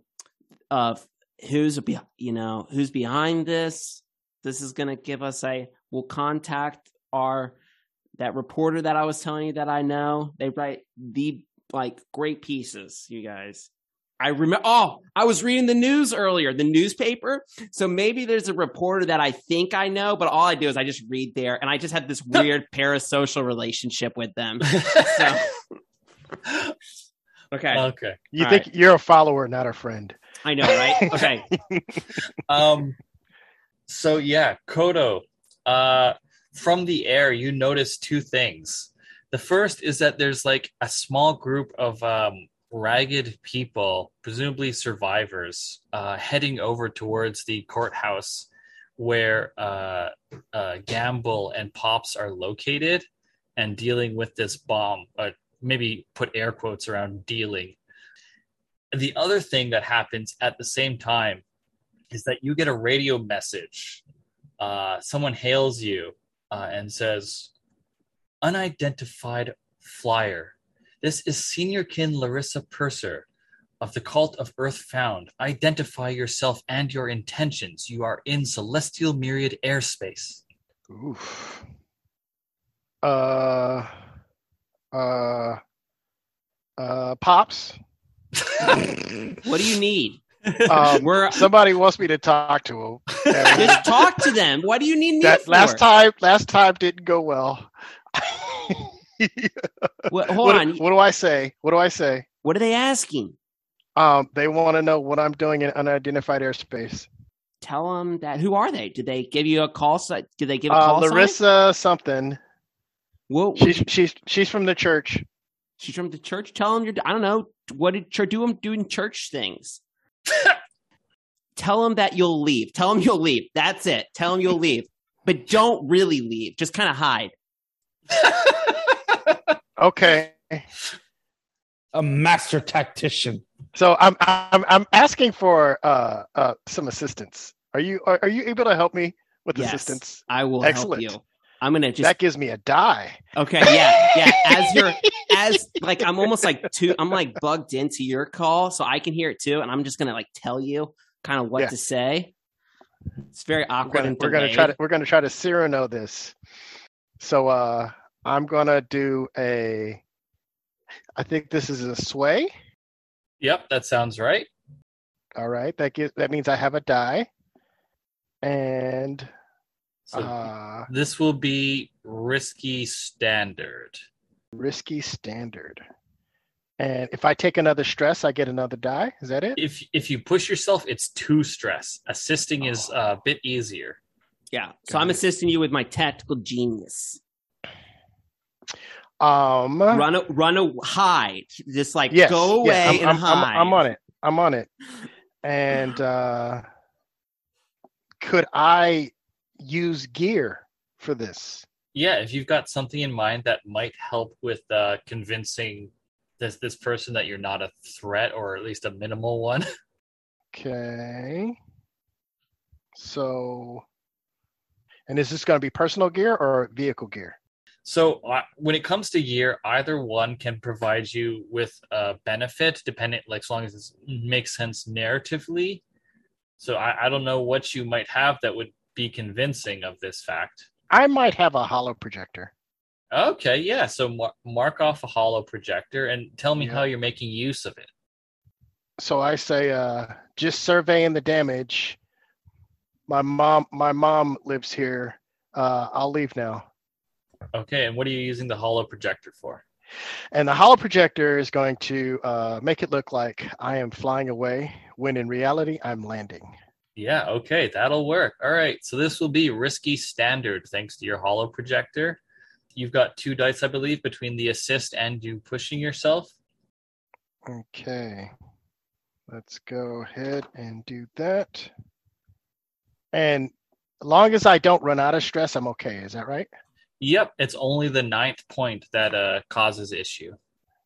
B: of who's be you know who's behind this. This is gonna give us a. We'll contact our that reporter that I was telling you that I know. They write the like great pieces. You guys. I remember. Oh, I was reading the news earlier, the newspaper. So maybe there's a reporter that I think I know, but all I do is I just read there, and I just have this weird parasocial relationship with them. So, okay,
A: Okay.
D: You
B: All
D: think you're a follower, not a friend.
B: I know, right? Okay,
A: Um so yeah, Kodo, uh from the air you notice two things. The first is that there's like a small group of um ragged people, presumably survivors, uh heading over towards the courthouse where uh, uh Gamble and Pops are located and dealing with this bomb. Uh, maybe put air quotes around dealing. The other thing that happens at the same time is that you get a radio message. Uh, someone hails you uh, and says, Unidentified flyer. This is Senior Kin Larissa Purser of the Cult of Earth Found. Identify yourself and your intentions. You are in Celestial Myriad airspace.
D: Oof. Uh, uh, uh, pops.
B: what do you need?
D: Um,
B: We're
D: somebody wants me to talk to him.
B: Just talk to them. What do you need me
D: that
B: for?
D: last time, last time didn't go well.
B: What, hold
D: what,
B: on.
D: what do I say? What do I say?
B: What are they asking?
D: Um, they want to know what I'm doing in unidentified airspace.
B: Tell them that. Who are they? Did they give you a call? si- Did they give a
D: Uh,
B: call? sign?
D: Larissa something.
B: Well,
D: She's she's she's from the church.
B: she's from the church. Tell them you're. I don't know what did church do. Him doing church things. Tell them that you'll leave. Tell them you'll leave. That's it. Tell them you'll leave, but don't really leave. Just kind of hide.
D: Okay.
C: A master tactician.
D: So I'm I'm I'm asking for uh uh some assistance. Are you are, are you able to help me with
B: Yes.
D: assistance?
B: I will
D: Excellent.
B: help you. I'm gonna just
D: that gives me a die.
B: Okay, yeah, yeah. As you're as like I'm almost like too I'm like bugged into your call, so I can hear it too, and I'm just gonna like tell you kind of what
D: Yeah.
B: to say. It's very
D: We're
B: awkward
D: gonna,
B: and
D: we're gonna try to we're gonna try to Cyrano this. So uh I'm gonna do a I think this is a sway.
A: Yep, that sounds right.
D: All right. That gives that means I have a die. And
A: So
D: uh
A: this will be risky standard.
D: risky standard. And if I take another stress, I get another die. Is that it?
A: If if you push yourself, it's two stress. Assisting is
D: Oh.
A: a bit easier.
B: yeah. So
D: Got
B: I'm
D: it.
B: assisting you with my tactical genius.
D: Um
B: Run, a, run, a, hide. Just like
D: yes,
B: go away
D: yes, I'm,
B: and
D: I'm,
B: hide.
D: I'm, I'm on it. I'm on it. And uh could I use gear for this?
A: Yeah, if you've got something in mind that might help with uh, convincing this this person that you're not a threat or at least a minimal one.
D: Okay. So and is this going to be personal gear or vehicle gear?
A: So uh, when it comes to year, either one can provide you with a benefit, depending like as long as it makes sense narratively. So I, I don't know what you might have that would be convincing of this fact.
D: I might have a holo projector.
A: Okay, yeah. So mar- mark off a holo projector and tell me
D: Yeah.
A: how you're making use of it.
D: so I say, uh, just surveying the damage. My mom, my mom lives here. Uh, I'll leave now.
A: Okay, and what are you using the holo projector for?
D: And the holo projector is going to uh, make it look like I am flying away, when in reality I'm landing.
A: Yeah, okay, that'll work. All right, so this will be risky standard thanks to your holo projector. You've got two dice, I believe, between the assist and you pushing yourself.
D: Okay, let's go ahead and do that. And as long as I don't run out of stress, I'm okay. Is that right?
A: Yep, it's only the ninth point that uh, causes issue.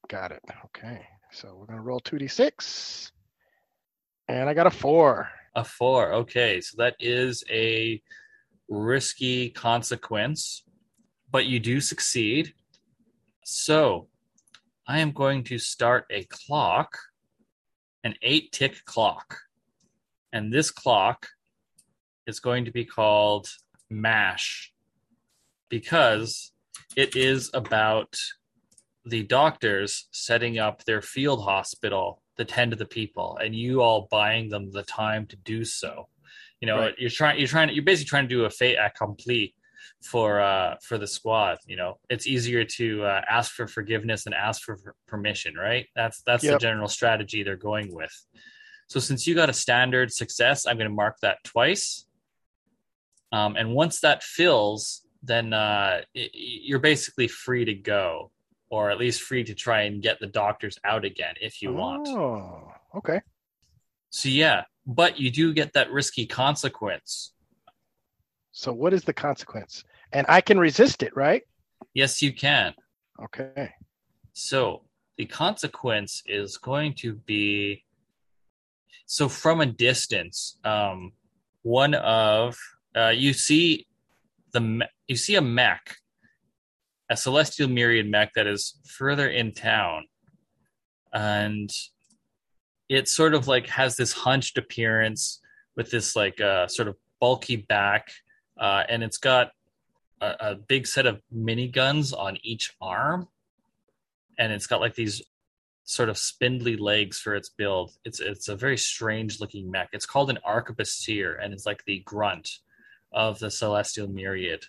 D: Got it. Okay, so we're gonna roll two d six, and I got a four.
A: A four. Okay, so that is a risky consequence, but you do succeed. So I am going to start a clock, an eight tick clock. And this clock is going to be called MASH because it is about the doctors setting up their field hospital to tend to the people and you all buying them the time to do so. You know
D: Right.
A: you're trying you're trying you're basically trying to do a fait accompli for uh for the squad you know. It's easier to uh, ask for forgiveness than ask for permission right? That's that's the general strategy they're going with. So since you got a standard success i'm going to mark that twice. Um, and once that fills then uh, you're basically free to go or at least free to try and get the doctors out again if you want
D: Oh, okay.
A: so yeah but you do get that risky consequence
D: So what is the consequence? And I can resist it, right?
A: yes you can
D: Okay.
A: So the consequence is going to be so from a distance, um, one of uh, you see the you see a mech, a celestial myriad mech that is further in town, and it sort of like has this hunched appearance with this like uh, sort of bulky back, uh, and it's got a, a big set of miniguns on each arm and it's got like these sort of spindly legs for its build. It's it's a very strange looking mech. It's called an arquebusier, and it's like the grunt of the celestial myriad.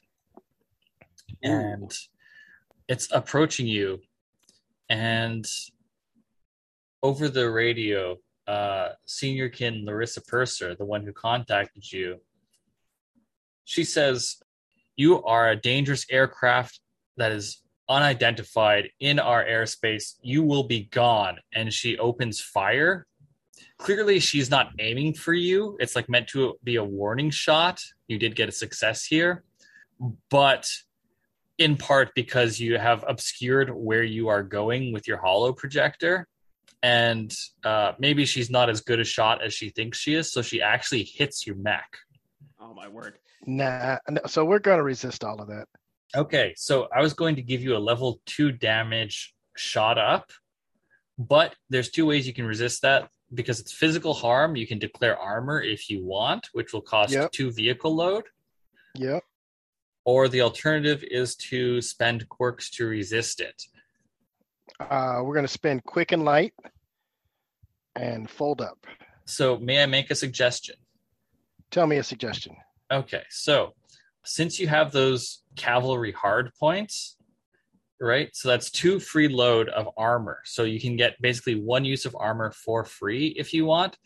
A: And it's approaching you, and over the radio, uh, senior kin Larissa Purser, the one who contacted you, she says, "You are a dangerous aircraft that is unidentified in our airspace. You will be gone. And she opens fire. Clearly, she's not aiming for you. It's like meant to be a warning shot. You did get a success here, but in part because you have obscured where you are going with your holo projector. And uh, maybe she's not as good a shot as she thinks she is. So she actually hits your mech.
B: Oh my word.
D: Nah. no, So we're going to resist all of that.
A: Okay, so I was going to give you a level two damage shot up, but there's two ways you can resist that because it's physical harm. You can declare armor if you want, which will cost
D: Yep.
A: two vehicle load,
D: Yep.
A: or the alternative is to spend quirks to resist it.
D: Uh, we're going to spend quick and light and fold up.
A: So, may I make a suggestion?
D: Tell me a suggestion.
A: Okay, so since you have those cavalry hard points, right? So that's two free load of armor. So you can get basically one use of armor for free if you want.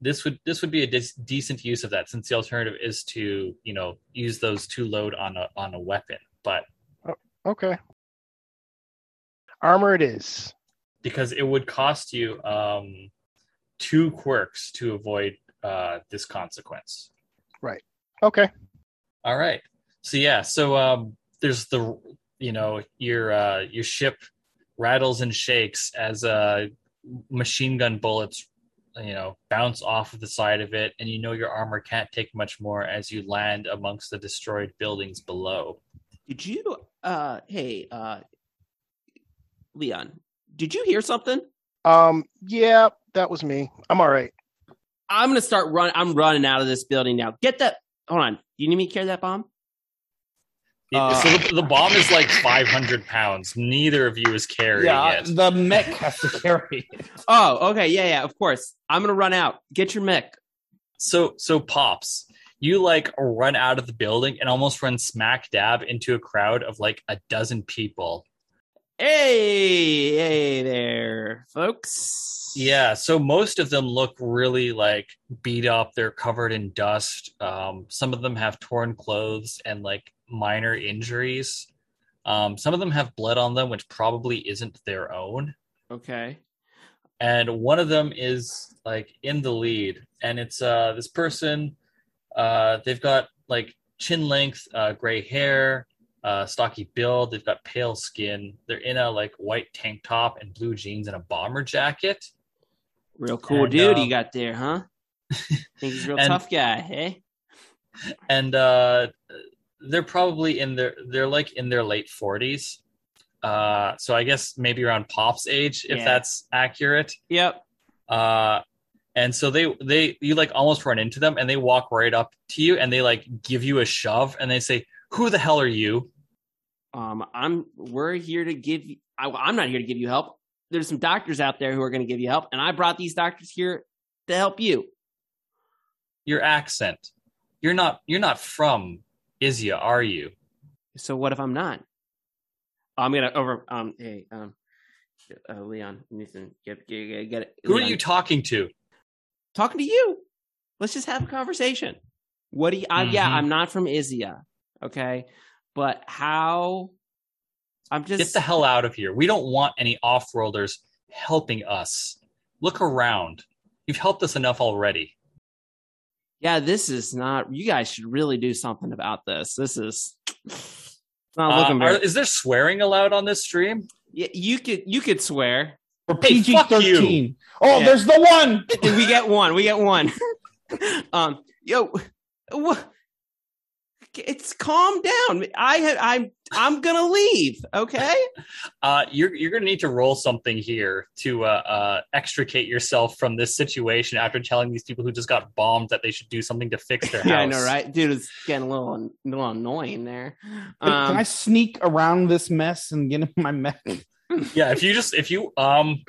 A: This would this would be a dis- decent use of that since the alternative is to you know use those two load on a on a weapon, but
D: Okay. Armor it is.
A: because it would cost you um, two quirks to avoid uh, this consequence. Right.
D: Okay.
A: All right. So yeah, so um there's the you know, your uh your ship rattles and shakes as uh machine gun bullets you know bounce off of the side of it and you know your armor can't take much more as you land amongst the destroyed buildings below.
B: Did you uh hey uh Leon, did you hear something?
D: Um. Yeah, that was me. I'm all right.
B: I'm gonna start run I'm running out of this building now. Get that hold on. You need me to carry that bomb?
A: It-
C: Uh,
A: so the, the bomb is like 500 pounds. Neither of you is carrying
C: yeah,
A: it.
C: the mech has to carry it.
B: Oh, okay, yeah, yeah, of course. I'm gonna run out. Get your mech.
A: So so pops, you like run out of the building and almost run smack dab into a crowd of like a dozen people.
B: Hey, hey there, folks.
A: Yeah, so most of them look really like beat up. They're covered in dust. Um, some of them have torn clothes and like minor injuries. Um, some of them have blood on them, which probably isn't their own.
B: Okay.
A: and one of them is like in the lead and it's uh this person uh they've got like chin length uh gray hair uh stocky build they've got pale skin they're in a like white tank top and blue jeans and a bomber jacket
B: Real cool
A: And,
B: dude you got there, huh? Think he's a real
A: and-
B: tough guy, hey?
A: and uh they're probably in their they're like in their late 40s uh so i guess maybe around pop's age if
B: Yeah.
A: that's accurate
B: Yep.
A: uh and so they they you like almost run into them and they walk right up to you and they like give you a shove and they say who the hell are you
B: Um, I'm we're here to give you I, I'm not here to give you help. There's some doctors out there who are gonna give you help, and I brought these doctors here to help you.
A: your accent you're not you're not from Izia, are you
B: So what if I'm not? I'm gonna over um hey um uh, Leon Nathan get get get, it.
A: who are you talking to
B: talking to you? Let's just have a conversation. What do you? I, Yeah,
A: Mhm.
B: I'm not from Izia, okay, but how? I'm just
A: get the hell out of here we don't want any off-worlders helping us look around you've helped us enough already
B: yeah. This is not. You guys should really do something about this. This is it's not
A: Uh,
B: looking
A: are- is there swearing allowed on this stream
B: Yeah, you could you could swear.
C: For
A: Hey,
C: PG
A: fuck
C: thirteen. Oh,
B: Yeah.
C: there's the one.
B: we get one. We get one. um, yo, what? It's calm down. I had. I'm. I'm gonna leave. Okay.
A: uh, you're you're going to need to roll something here to uh, uh, extricate yourself from this situation after telling these people who just got bombed that they should do something to fix their house.
B: Yeah, I know, right, dude? It's getting a little, a little annoying there.
C: Can,
B: Um,
C: can I sneak around this mess and get in my mech?
A: Yeah, if you just if you um,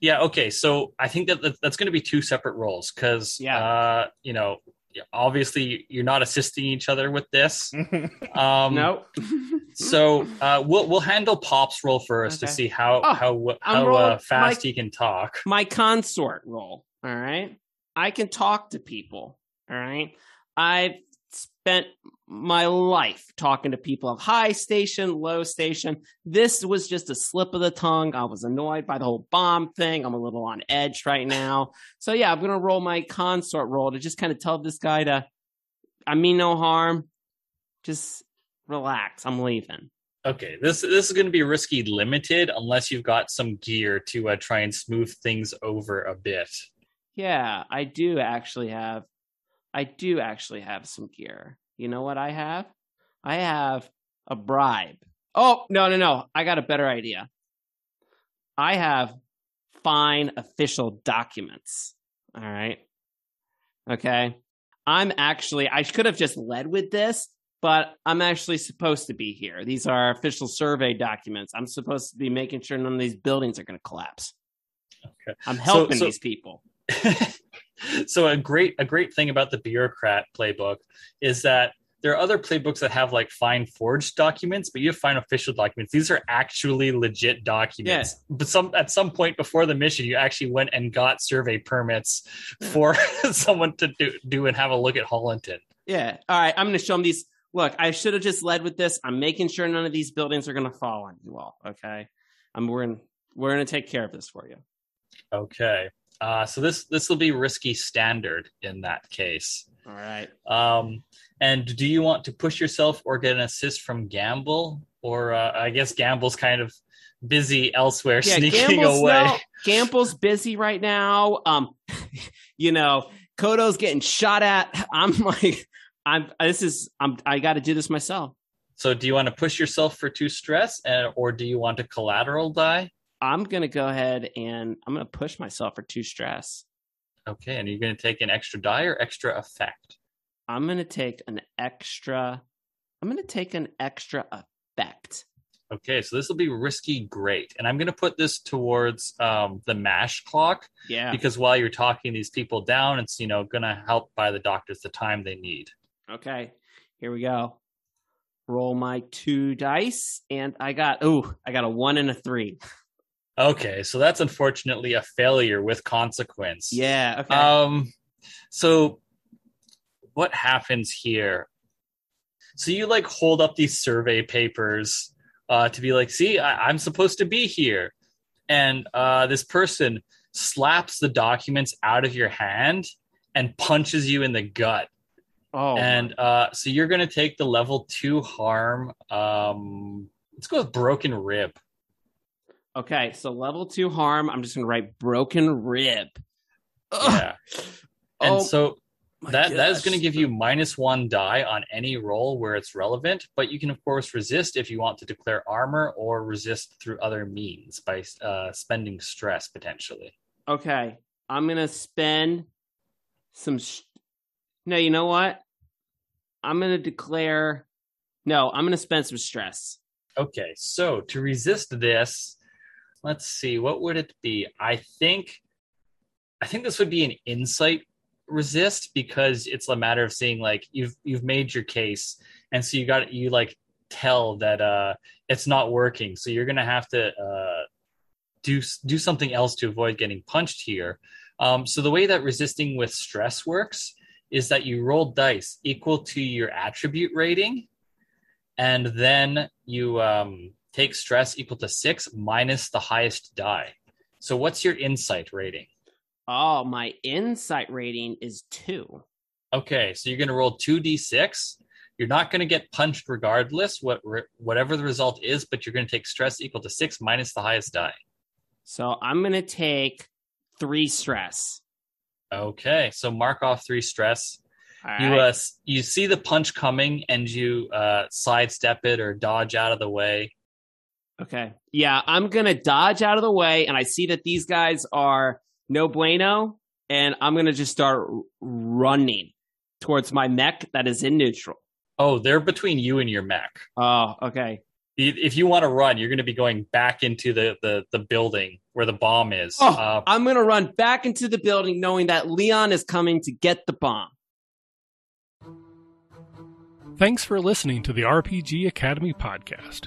A: yeah, okay. So I think that that- that's going to be two separate rolls because
B: Yeah.
A: uh, you know, obviously you're not assisting each other with this. Um,
B: no.
A: So uh, we'll we'll handle Pop's roll first to see how
B: Oh,
A: how how uh, fast
B: my-
A: he can talk.
B: my consort roll. All right. I can talk to people. All right. I've spent my life talking to people of high station, low station. This was just a slip of the tongue. I was annoyed by the whole bomb thing. I'm a little on edge right now. So yeah, I'm gonna roll my consort roll to just kind of tell this guy to I mean no harm. Just relax. I'm leaving.
A: Okay, this this is going to be risky limited unless you've got some gear to uh, try and smooth things over a bit.
B: Yeah, I do actually have I do actually have some gear. You know what I have? I have a bribe. Oh, no, no, no. I got a better idea. I have fine official documents. All right. Okay. I'm actually, I could have just led with this, but I'm actually supposed to be here. These are official survey documents. I'm supposed to be making sure none of these buildings are going to collapse.
A: Okay.
B: I'm helping
A: so-
B: these people.
A: so a great a great thing about the bureaucrat playbook is that there are other playbooks that have like fine forged documents, but you have fine official documents. These are actually legit documents. But some at some point before the mission, you actually went and got survey permits for someone to do, do and have a look at Hollinton.
B: Yeah. All right. I'm going to show them these. Look, I should have just led with this. I'm making sure none of these buildings are going to fall on you all. Okay. I'm we're going we're going to take care of this for you.
A: Okay. Uh, so this this will be risky standard in that case.
B: All right.
A: Um, and do you want to push yourself or get an assist from Gamble? Or uh, I guess Gamble's kind of busy elsewhere,
B: Yeah,
A: sneaking
B: Gamble's
A: away.
B: now- Gamble's busy right now. Um, you know, Kodo's getting shot at. I'm like, I'm. This is. I'm. I got to do this myself.
A: So do you want to push yourself for two stress, and, or do you want a collateral die?
B: I'm gonna go ahead and I'm gonna push myself for two stress.
A: Okay, and you're going to take an extra die or extra effect.
B: I'm gonna take an extra. I'm gonna take an extra effect.
A: Okay, so this will be risky great, and I'm going to put this towards um, the mash clock
B: Yeah.
A: because while you're talking these people down, it's you know going to help buy the doctors the time they need.
B: Okay. Here we go. Roll my two dice, and I got. oh, I got a one and a three.
A: Okay, so that's unfortunately a failure with consequence.
B: Yeah. Okay.
A: Um, so what happens here? So you like hold up these survey papers uh, to be like, see, I- I'm supposed to be here, and uh, this person slaps the documents out of your hand and punches you in the gut,
B: oh.
A: and uh, so you're gonna take the level two harm. Um, let's go with broken rib.
B: Okay, so level two harm. I'm just gonna write broken rib. Ugh.
A: Yeah, and
B: Oh,
A: so that that is going to give you minus one die on any roll where it's relevant but you can of course resist if you want to declare armor or resist through other means by uh, spending stress potentially
B: Okay, I'm gonna spend some. Sh- no, you know what? I'm gonna declare. No, I'm gonna spend some stress.
A: okay so to resist this let's see what would it be? I think i think this would be an insight resist because it's a matter of saying like you've you've made your case and so you got you like tell that uh it's not working. So you're gonna have to uh do do something else to avoid getting punched here. Um so the way that resisting with stress works is that you roll dice equal to your attribute rating and then you um take stress equal to six minus the highest die so what's your insight rating
B: Oh, my insight rating is two.
A: Okay, so you're going to roll 2d6. You're not going to get punched regardless, what whatever the result is, but you're going to take stress equal to 6 minus the highest die.
B: So I'm gonna take three stress.
A: Okay, so mark off 3 stress. You uh you see the punch coming and you uh sidestep it or dodge out of the way.
B: Okay. Yeah, I'm gonna dodge out of the way, and I see that these guys are no bueno, and I'm gonna just start r- running towards my mech that is in neutral.
A: Oh, they're between you and your mech.
B: Oh, okay.
A: If you want to run, you're going to be going back into the the, the building where the bomb is.
B: Oh,
A: Uh,
B: I'm gonna run back into the building, knowing that Leon is coming to get the bomb.
E: Thanks for listening to the RPG Academy podcast.